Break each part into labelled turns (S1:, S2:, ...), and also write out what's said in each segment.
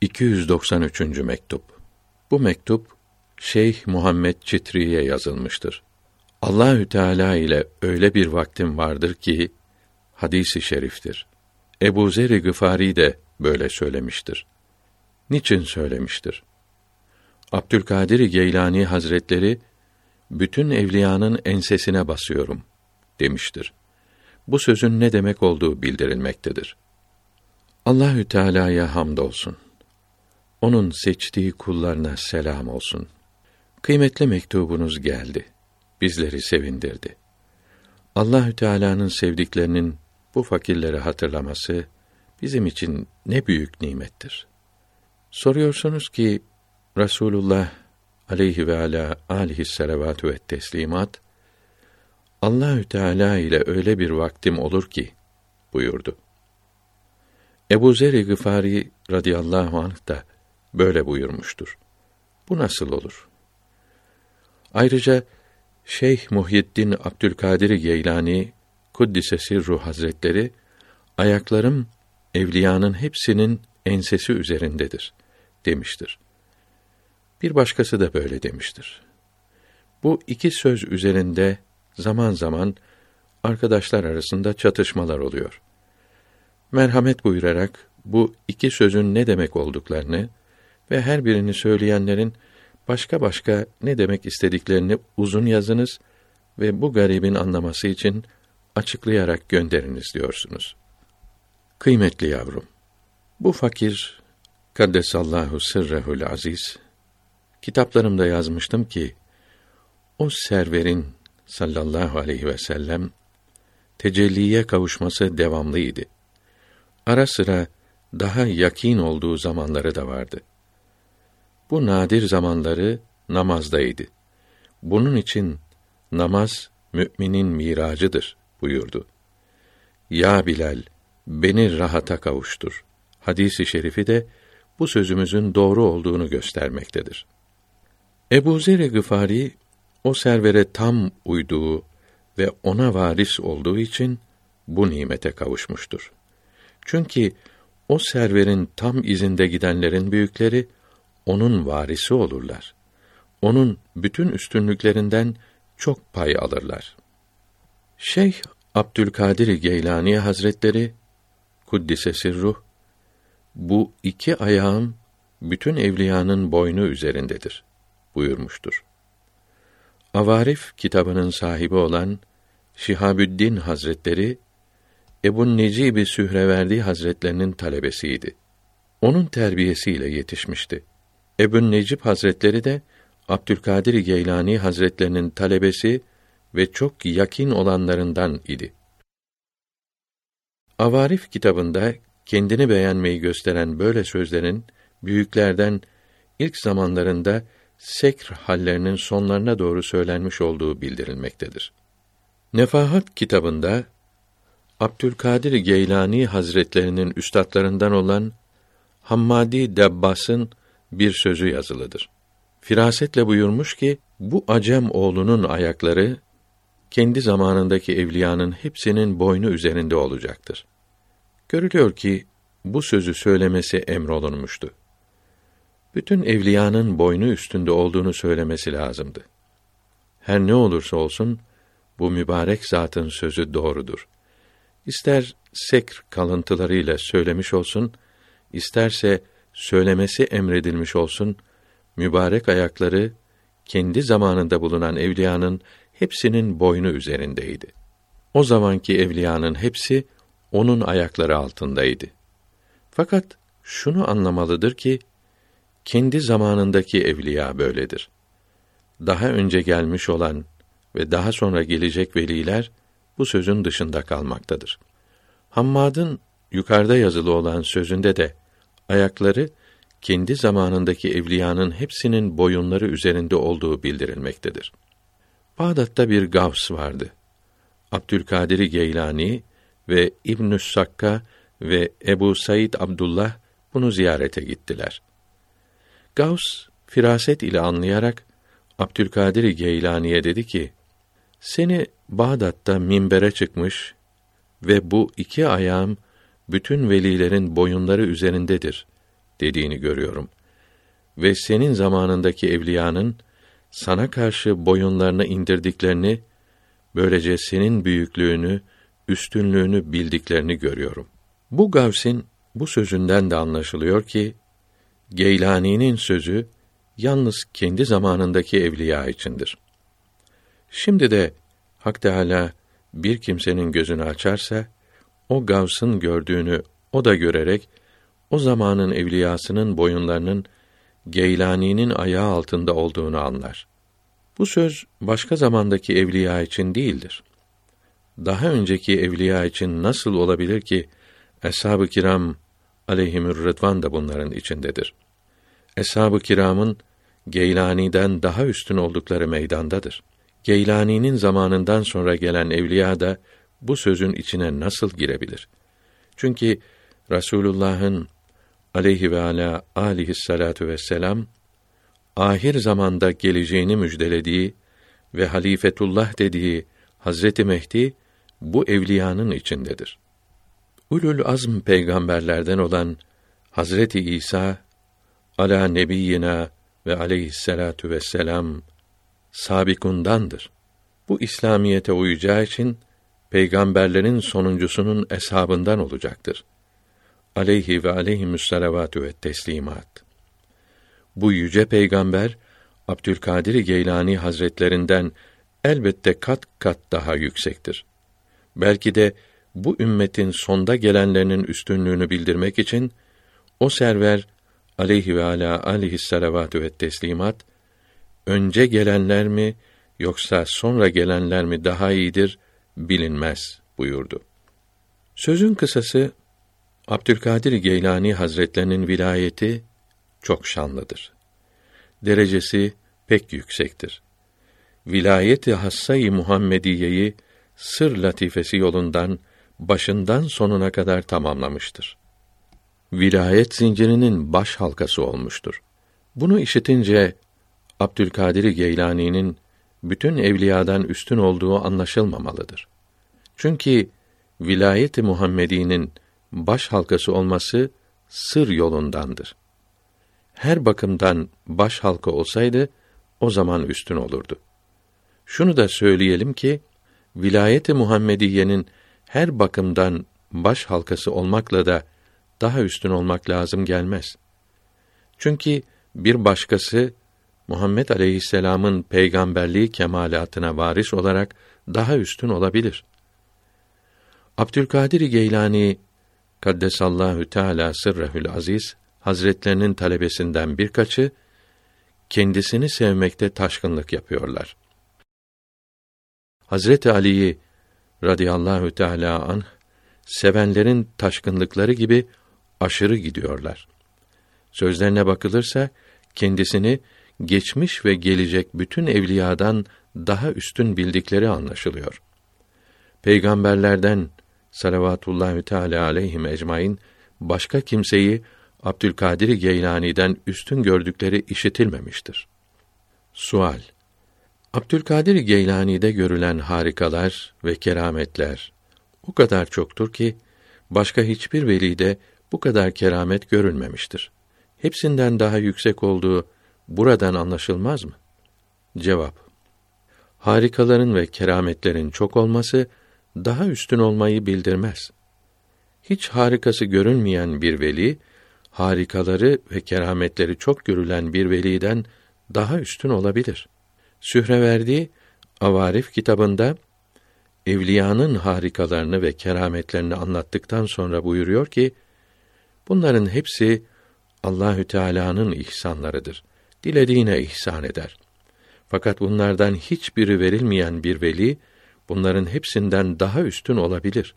S1: 293. mektup. Bu mektup Şeyh Muhammed Çitri'ye yazılmıştır. Allahü Teala ile öyle bir vaktim vardır ki hadisi şeriftir. Ebu Zer Gıfari de böyle söylemiştir. Niçin söylemiştir? Abdülkadir Geylani Hazretleri bütün evliyanın ensesine basıyorum demiştir. Bu sözün ne demek olduğu bildirilmektedir. Allahü Teala'ya hamdolsun. Onun seçtiği kullarına selam olsun. Kıymetli mektubunuz geldi. Bizleri sevindirdi. Allahü Teala'nın sevdiklerinin bu fakirleri hatırlaması bizim için ne büyük nimettir. Soruyorsunuz ki Rasulullah aleyhi ve ala alihi selavatü ve teslimat Allahü Teala ile öyle bir vaktim olur ki buyurdu. Ebu Zer Gıfari radıyallahu anh da böyle buyurmuştur. Bu nasıl olur? Ayrıca Şeyh Muhyiddin Abdülkadir Geylani Kuddise Ruh Hazretleri ayaklarım evliyanın hepsinin ensesi üzerindedir demiştir. Bir başkası da böyle demiştir. Bu iki söz üzerinde zaman zaman arkadaşlar arasında çatışmalar oluyor. Merhamet buyurarak bu iki sözün ne demek olduklarını ve her birini söyleyenlerin başka başka ne demek istediklerini uzun yazınız ve bu garibin anlaması için açıklayarak gönderiniz diyorsunuz. Kıymetli yavrum, bu fakir Kaddesallahu sırrehul aziz kitaplarımda yazmıştım ki o serverin sallallahu aleyhi ve sellem tecelliye kavuşması devamlıydı. Ara sıra daha yakin olduğu zamanları da vardı. Bu nadir zamanları namazdaydı. Bunun için namaz müminin miracıdır buyurdu. Ya Bilal, beni rahata kavuştur. Hadisi şerifi de bu sözümüzün doğru olduğunu göstermektedir. Ebu Zer Gıfari o servere tam uyduğu ve ona varis olduğu için bu nimete kavuşmuştur. Çünkü o serverin tam izinde gidenlerin büyükleri onun varisi olurlar. Onun bütün üstünlüklerinden çok pay alırlar. Şeyh Abdülkadir Geylani Hazretleri kuddise sirruh bu iki ayağım bütün evliyanın boynu üzerindedir buyurmuştur. Avarif kitabının sahibi olan Şihabüddin Hazretleri Ebu Necib-i Sühreverdi Hazretlerinin talebesiydi. Onun terbiyesiyle yetişmişti. Ebu Necip Hazretleri de Abdülkadir Geylani Hazretlerinin talebesi ve çok yakin olanlarından idi. Avarif kitabında kendini beğenmeyi gösteren böyle sözlerin büyüklerden ilk zamanlarında sekr hallerinin sonlarına doğru söylenmiş olduğu bildirilmektedir. Nefahat kitabında Abdülkadir Geylani Hazretlerinin üstadlarından olan Hammadi Debbas'ın bir sözü yazılıdır. Firasetle buyurmuş ki bu acem oğlunun ayakları kendi zamanındaki evliyanın hepsinin boynu üzerinde olacaktır. Görülüyor ki bu sözü söylemesi emrolunmuştu. Bütün evliyanın boynu üstünde olduğunu söylemesi lazımdı. Her ne olursa olsun bu mübarek zatın sözü doğrudur. İster sekr kalıntılarıyla söylemiş olsun, isterse söylemesi emredilmiş olsun, mübarek ayakları kendi zamanında bulunan evliyanın hepsinin boynu üzerindeydi. O zamanki evliyanın hepsi onun ayakları altındaydı. Fakat şunu anlamalıdır ki kendi zamanındaki evliya böyledir. Daha önce gelmiş olan ve daha sonra gelecek veliler bu sözün dışında kalmaktadır. Hammad'ın yukarıda yazılı olan sözünde de ayakları kendi zamanındaki evliyanın hepsinin boyunları üzerinde olduğu bildirilmektedir. Bağdat'ta bir gavs vardı. Abdülkadir Geylani ve İbnü Sakka ve Ebu Said Abdullah bunu ziyarete gittiler. Gavs firaset ile anlayarak Abdülkadir Geylani'ye dedi ki: Seni Bağdat'ta minbere çıkmış ve bu iki ayağım bütün velilerin boyunları üzerindedir dediğini görüyorum. Ve senin zamanındaki evliyanın sana karşı boyunlarını indirdiklerini, böylece senin büyüklüğünü, üstünlüğünü bildiklerini görüyorum. Bu Gavs'in bu sözünden de anlaşılıyor ki Geylani'nin sözü yalnız kendi zamanındaki evliya içindir. Şimdi de Hak Teâlâ bir kimsenin gözünü açarsa, o Gavs'ın gördüğünü o da görerek, o zamanın evliyasının boyunlarının Geylani'nin ayağı altında olduğunu anlar. Bu söz başka zamandaki evliya için değildir. Daha önceki evliya için nasıl olabilir ki Eshab-ı Kiram aleyhimür rıdvan da bunların içindedir. Eshab-ı Kiram'ın Geylani'den daha üstün oldukları meydandadır. Geylani'nin zamanından sonra gelen evliya da bu sözün içine nasıl girebilir? Çünkü Rasulullah'ın aleyhi ve ala aleyhissalatu vesselam ahir zamanda geleceğini müjdelediği ve halifetullah dediği Hazreti Mehdi bu evliyanın içindedir. Ulul azm peygamberlerden olan Hazreti İsa ala nebiyyina ve aleyhissalatu vesselam sabikundandır. Bu İslamiyete uyacağı için peygamberlerin sonuncusunun eshabından olacaktır. Aleyhi ve aleyhimüsselavatü ve teslimat. Bu yüce peygamber Abdülkadir Geylani Hazretlerinden elbette kat kat daha yüksektir. Belki de bu ümmetin sonda gelenlerinin üstünlüğünü bildirmek için o server aleyhi ve ala aleyhisselavatü ve teslimat önce gelenler mi yoksa sonra gelenler mi daha iyidir bilinmez buyurdu. Sözün kısası Abdülkadir Geylani Hazretlerinin vilayeti çok şanlıdır. Derecesi pek yüksektir. Vilayeti hassayı Muhammediyeyi sır latifesi yolundan başından sonuna kadar tamamlamıştır. Vilayet zincirinin baş halkası olmuştur. Bunu işitince Abdülkadir Geylani'nin bütün evliyadan üstün olduğu anlaşılmamalıdır. Çünkü vilayeti Muhammedi'nin baş halkası olması sır yolundandır. Her bakımdan baş halka olsaydı o zaman üstün olurdu. Şunu da söyleyelim ki vilayeti Muhammediye'nin her bakımdan baş halkası olmakla da daha üstün olmak lazım gelmez. Çünkü bir başkası Muhammed aleyhisselam'ın peygamberliği kemalatına varis olarak daha üstün olabilir. Abdülkadir Geylani Kaddesallahu Teala sırrehül aziz Hazretlerinin talebesinden birkaçı kendisini sevmekte taşkınlık yapıyorlar. Hazreti Ali'yi radıyallahu teala anh sevenlerin taşkınlıkları gibi aşırı gidiyorlar. Sözlerine bakılırsa kendisini geçmiş ve gelecek bütün evliyadan daha üstün bildikleri anlaşılıyor. Peygamberlerden salavatullahü teala aleyhim ecmaîn başka kimseyi Abdülkadir Geylani'den üstün gördükleri işitilmemiştir. Sual Abdülkadir Geylani'de görülen harikalar ve kerametler o kadar çoktur ki başka hiçbir velide bu kadar keramet görülmemiştir. Hepsinden daha yüksek olduğu buradan anlaşılmaz mı? Cevap Harikaların ve kerametlerin çok olması daha üstün olmayı bildirmez. Hiç harikası görünmeyen bir veli harikaları ve kerametleri çok görülen bir veliden daha üstün olabilir. Sühreverdi Avarif kitabında evliyanın harikalarını ve kerametlerini anlattıktan sonra buyuruyor ki bunların hepsi Allahü Teala'nın ihsanlarıdır. Dilediğine ihsan eder. Fakat bunlardan hiçbiri verilmeyen bir veli bunların hepsinden daha üstün olabilir.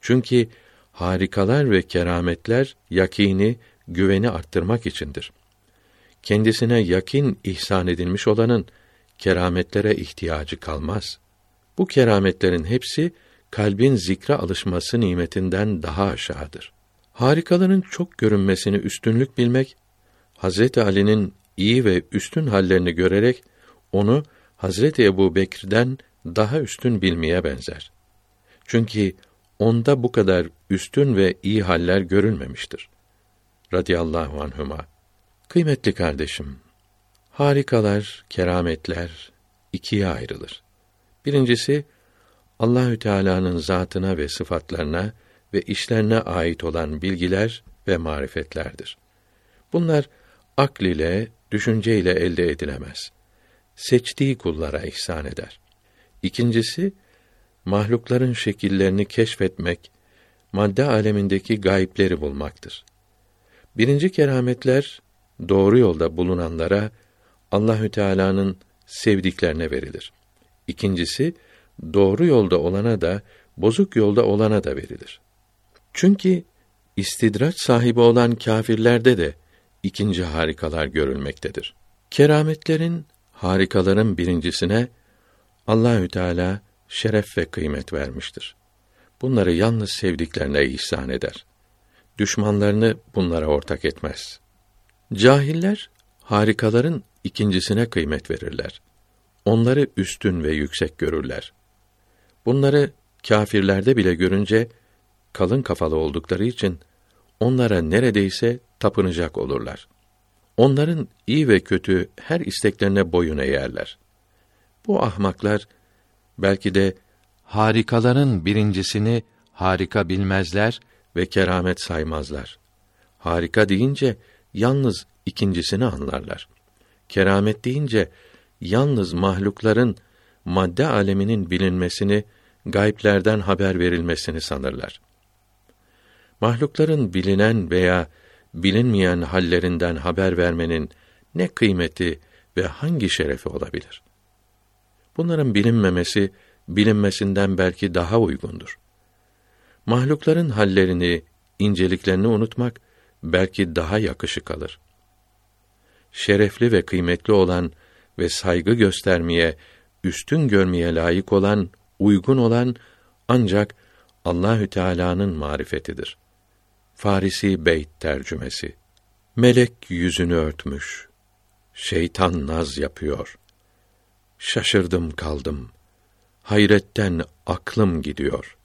S1: Çünkü harikalar ve kerametler yakini, güveni arttırmak içindir. Kendisine yakin ihsan edilmiş olanın kerametlere ihtiyacı kalmaz. Bu kerametlerin hepsi kalbin zikre alışması nimetinden daha aşağıdır. Harikaların çok görünmesini üstünlük bilmek, Hazreti Ali'nin iyi ve üstün hallerini görerek onu Hazreti Ebu Bekir'den daha üstün bilmeye benzer. Çünkü onda bu kadar üstün ve iyi haller görülmemiştir. radıyallahu anhuma. Kıymetli kardeşim, harikalar, kerametler ikiye ayrılır. Birincisi Allahü Teala'nın zatına ve sıfatlarına ve işlerine ait olan bilgiler ve marifetlerdir. Bunlar akl ile, düşünce ile elde edilemez. Seçtiği kullara ihsan eder. İkincisi, mahlukların şekillerini keşfetmek, madde alemindeki gayipleri bulmaktır. Birinci kerametler doğru yolda bulunanlara Allahü Teala'nın sevdiklerine verilir. İkincisi doğru yolda olana da bozuk yolda olana da verilir. Çünkü istidraç sahibi olan kâfirlerde de ikinci harikalar görülmektedir. Kerametlerin, harikaların birincisine Allahü Teala şeref ve kıymet vermiştir. Bunları yalnız sevdiklerine ihsan eder. Düşmanlarını bunlara ortak etmez. Cahiller harikaların ikincisine kıymet verirler. Onları üstün ve yüksek görürler. Bunları kâfirlerde bile görünce kalın kafalı oldukları için onlara neredeyse tapınacak olurlar. Onların iyi ve kötü her isteklerine boyun eğerler. Bu ahmaklar belki de harikaların birincisini harika bilmezler ve keramet saymazlar. Harika deyince yalnız ikincisini anlarlar. Keramet deyince yalnız mahlukların madde aleminin bilinmesini, gayblerden haber verilmesini sanırlar. Mahlukların bilinen veya bilinmeyen hallerinden haber vermenin ne kıymeti ve hangi şerefi olabilir? Bunların bilinmemesi bilinmesinden belki daha uygundur. Mahlukların hallerini, inceliklerini unutmak belki daha yakışık alır. Şerefli ve kıymetli olan ve saygı göstermeye, üstün görmeye layık olan, uygun olan ancak Allahü Teala'nın marifetidir. Farisi Beyt tercümesi. Melek yüzünü örtmüş. Şeytan naz yapıyor. Şaşırdım kaldım. Hayretten aklım gidiyor.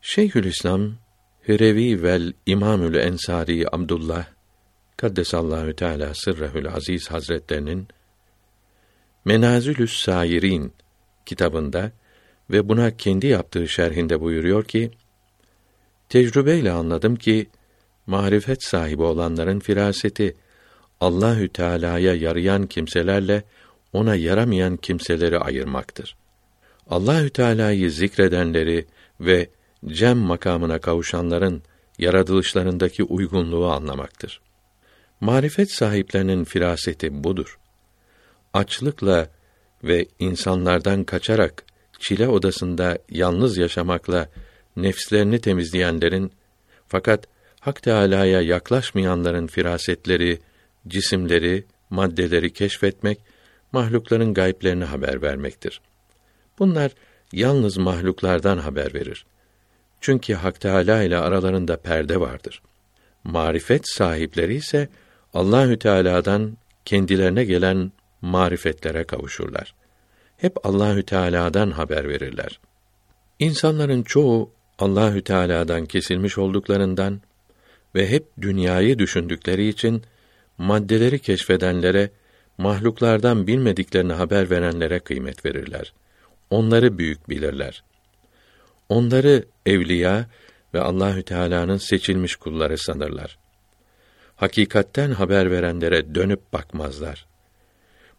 S1: Şeyhülislam Hürevi vel İmamül Ensari Abdullah Kaddesallahu Teala sırrehül aziz hazretlerinin Menazülüs Sairin kitabında ve buna kendi yaptığı şerhinde buyuruyor ki Tecrübeyle anladım ki marifet sahibi olanların firaseti Allahü Teala'ya yarayan kimselerle ona yaramayan kimseleri ayırmaktır. Allahü Teala'yı zikredenleri ve cem makamına kavuşanların yaratılışlarındaki uygunluğu anlamaktır. Marifet sahiplerinin firaseti budur. Açlıkla ve insanlardan kaçarak çile odasında yalnız yaşamakla nefslerini temizleyenlerin fakat Hak Teâlâ'ya yaklaşmayanların firasetleri, cisimleri, maddeleri keşfetmek, mahlukların gayiplerini haber vermektir. Bunlar yalnız mahluklardan haber verir. Çünkü Hak Teâlâ ile aralarında perde vardır. Marifet sahipleri ise Allahü Teala'dan kendilerine gelen marifetlere kavuşurlar. Hep Allahü Teala'dan haber verirler. İnsanların çoğu Allahü Teala'dan kesilmiş olduklarından ve hep dünyayı düşündükleri için maddeleri keşfedenlere, mahluklardan bilmediklerini haber verenlere kıymet verirler. Onları büyük bilirler. Onları evliya ve Allahü Teala'nın seçilmiş kulları sanırlar. Hakikatten haber verenlere dönüp bakmazlar.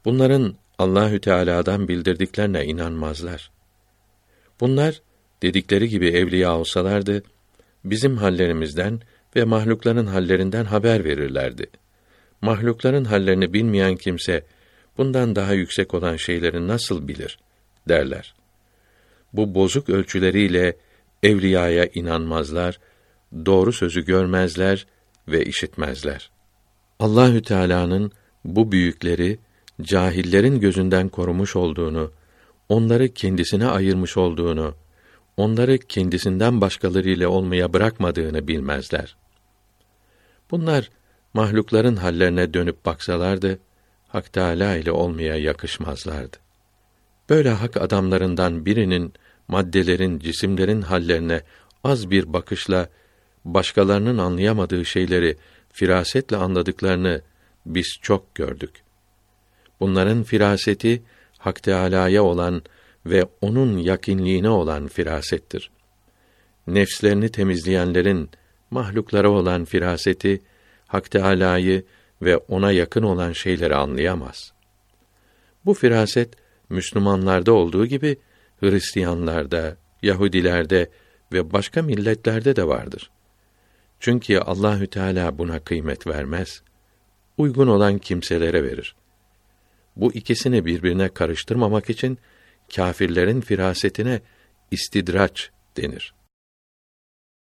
S1: Bunların Allahü Teala'dan bildirdiklerine inanmazlar. Bunlar dedikleri gibi evliya olsalardı bizim hallerimizden ve mahlukların hallerinden haber verirlerdi. Mahlukların hallerini bilmeyen kimse bundan daha yüksek olan şeyleri nasıl bilir derler. Bu bozuk ölçüleriyle evliyaya inanmazlar, doğru sözü görmezler ve işitmezler. Allahü Teala'nın bu büyükleri cahillerin gözünden korumuş olduğunu, onları kendisine ayırmış olduğunu onları kendisinden başkalarıyla olmaya bırakmadığını bilmezler. Bunlar mahlukların hallerine dönüp baksalardı Hak Teâlâ ile olmaya yakışmazlardı. Böyle hak adamlarından birinin maddelerin, cisimlerin hallerine az bir bakışla başkalarının anlayamadığı şeyleri firasetle anladıklarını biz çok gördük. Bunların firaseti Hak Teâlâ'ya olan ve onun yakinliğine olan firasettir. Nefslerini temizleyenlerin mahluklara olan firaseti Hak Teâlâ'yı ve ona yakın olan şeyleri anlayamaz. Bu firaset Müslümanlarda olduğu gibi Hristiyanlarda, Yahudilerde ve başka milletlerde de vardır. Çünkü Allahü Teala buna kıymet vermez. Uygun olan kimselere verir. Bu ikisini birbirine karıştırmamak için kâfirlerin firasetine istidraç denir.